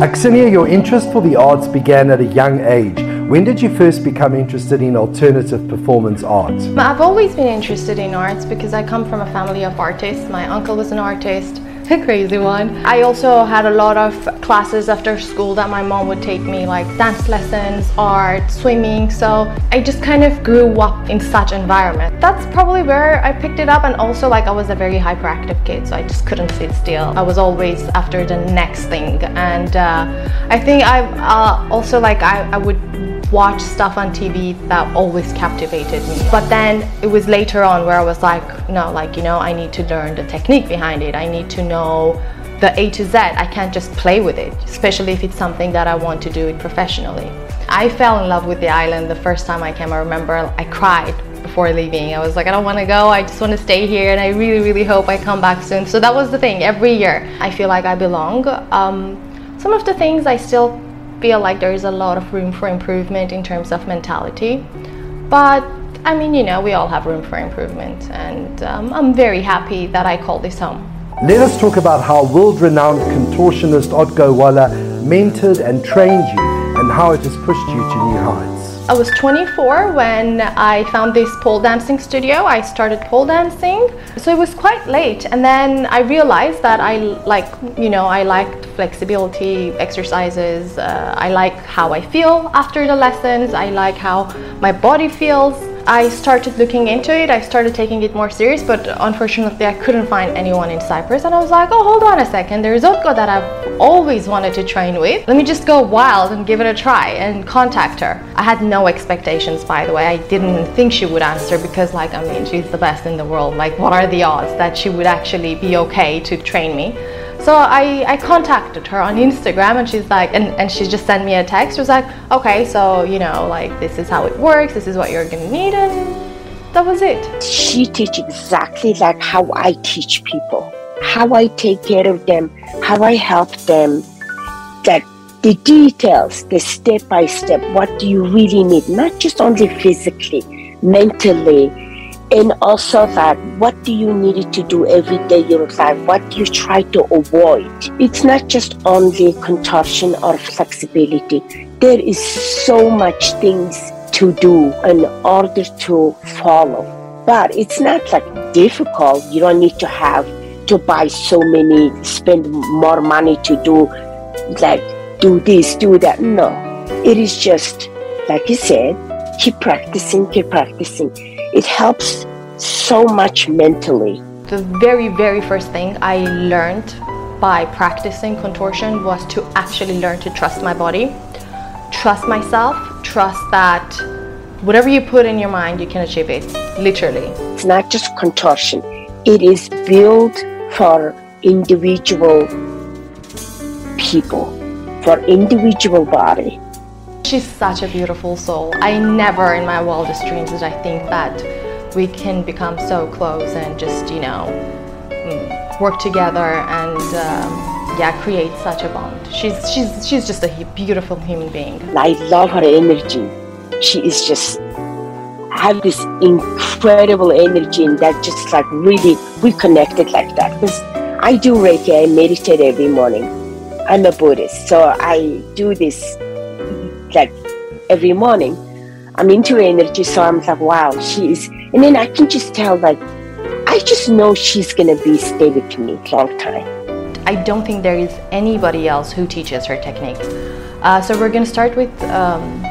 Axinia, your interest for the arts began at a young age. When did you first become interested in alternative performance art? I've always been interested in arts because I come from a family of artists. My uncle was an artist, a crazy one. I also had a lot of classes after school that my mom would take me, like dance lessons, art, swimming. So I just kind of grew up in such environment. That's probably where I picked it up. And also, like, I was a very hyperactive kid, so I just couldn't sit still. I was always after the next thing. And uh, I think I uh, also, like, I, I would watch stuff on TV that always captivated me. But then it was later on where I was like, no, like, you know, I need to learn the technique behind it. I need to know the A to Z. I can't just play with it, especially if it's something that I want to do it professionally. I fell in love with the island the first time I came. I remember I cried before leaving. I was like, I don't want to go. I just want to stay here, and I really, really hope I come back soon. So that was the thing. Every year, I feel like I belong. Um, some of the things I still feel like there is a lot of room for improvement in terms of mentality. But I mean, you know, we all have room for improvement, and um, I'm very happy that I call this home. Let us talk about how world renowned contortionist Otgo Waller mentored and trained you and how it has pushed you to new heights. I was 24 when I found this pole dancing studio. I started pole dancing. So it was quite late. And then I realized that I like, you know, I liked flexibility exercises. Uh, I like how I feel after the lessons. I like how my body feels. I started looking into it, I started taking it more serious, but unfortunately I couldn't find anyone in Cyprus and I was like, oh hold on a second, there's Otgo that I've always wanted to train with. Let me just go wild and give it a try and contact her. I had no expectations by the way, I didn't think she would answer because like, I mean, she's the best in the world. Like what are the odds that she would actually be okay to train me? So I, I contacted her on Instagram and she's like, and, and she just sent me a text. She was like, okay, so, you know, like this is how it works, this is what you're gonna need, and that was it. She teach exactly like how I teach people, how I take care of them, how I help them, that the details, the step by step, what do you really need, not just only physically, mentally, and also that what do you need to do every day in life? What do you try to avoid? It's not just only contortion or flexibility. There is so much things to do in order to follow. But it's not like difficult. You don't need to have to buy so many spend more money to do like do this do that. No. It is just like you said keep practicing keep practicing it helps so much mentally. The very, very first thing I learned by practicing contortion was to actually learn to trust my body, trust myself, trust that whatever you put in your mind, you can achieve it, literally. It's not just contortion, it is built for individual people, for individual body. She's such a beautiful soul. I never in my wildest dreams did I think that we can become so close and just, you know, mm, work together and um, yeah, create such a bond. She's, she's, she's just a beautiful human being. I love her energy. She is just have this incredible energy and that just like really we connected like that because I do Reiki, I meditate every morning. I'm a Buddhist, so I do this like every morning. I'm into her energy, so I'm like, wow, she is. And then I can just tell, like, I just know she's gonna be stay with me long time. I don't think there is anybody else who teaches her technique. Uh, so we're gonna start with um,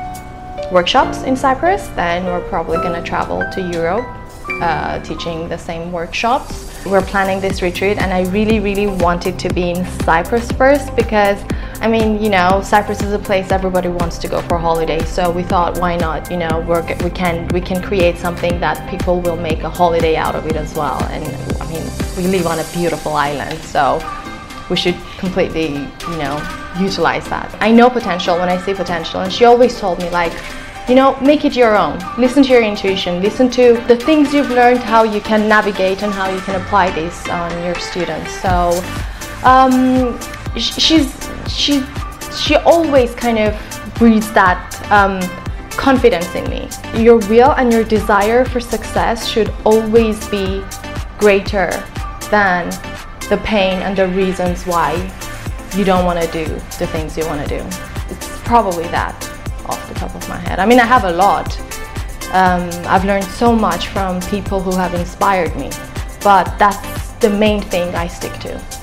workshops in Cyprus, then we're probably gonna travel to Europe uh, teaching the same workshops. We're planning this retreat and I really, really wanted to be in Cyprus first because I mean, you know, Cyprus is a place everybody wants to go for a holiday. So we thought, why not? You know, we we can we can create something that people will make a holiday out of it as well. And I mean, we live on a beautiful island, so we should completely, you know, utilize that. I know potential when I see potential, and she always told me like, you know, make it your own. Listen to your intuition. Listen to the things you've learned, how you can navigate and how you can apply this on your students. So. Um, she's she she always kind of breeds that um, confidence in me. Your will and your desire for success should always be greater than the pain and the reasons why you don't want to do the things you want to do. It's probably that off the top of my head. I mean, I have a lot. Um, I've learned so much from people who have inspired me, but that's the main thing I stick to.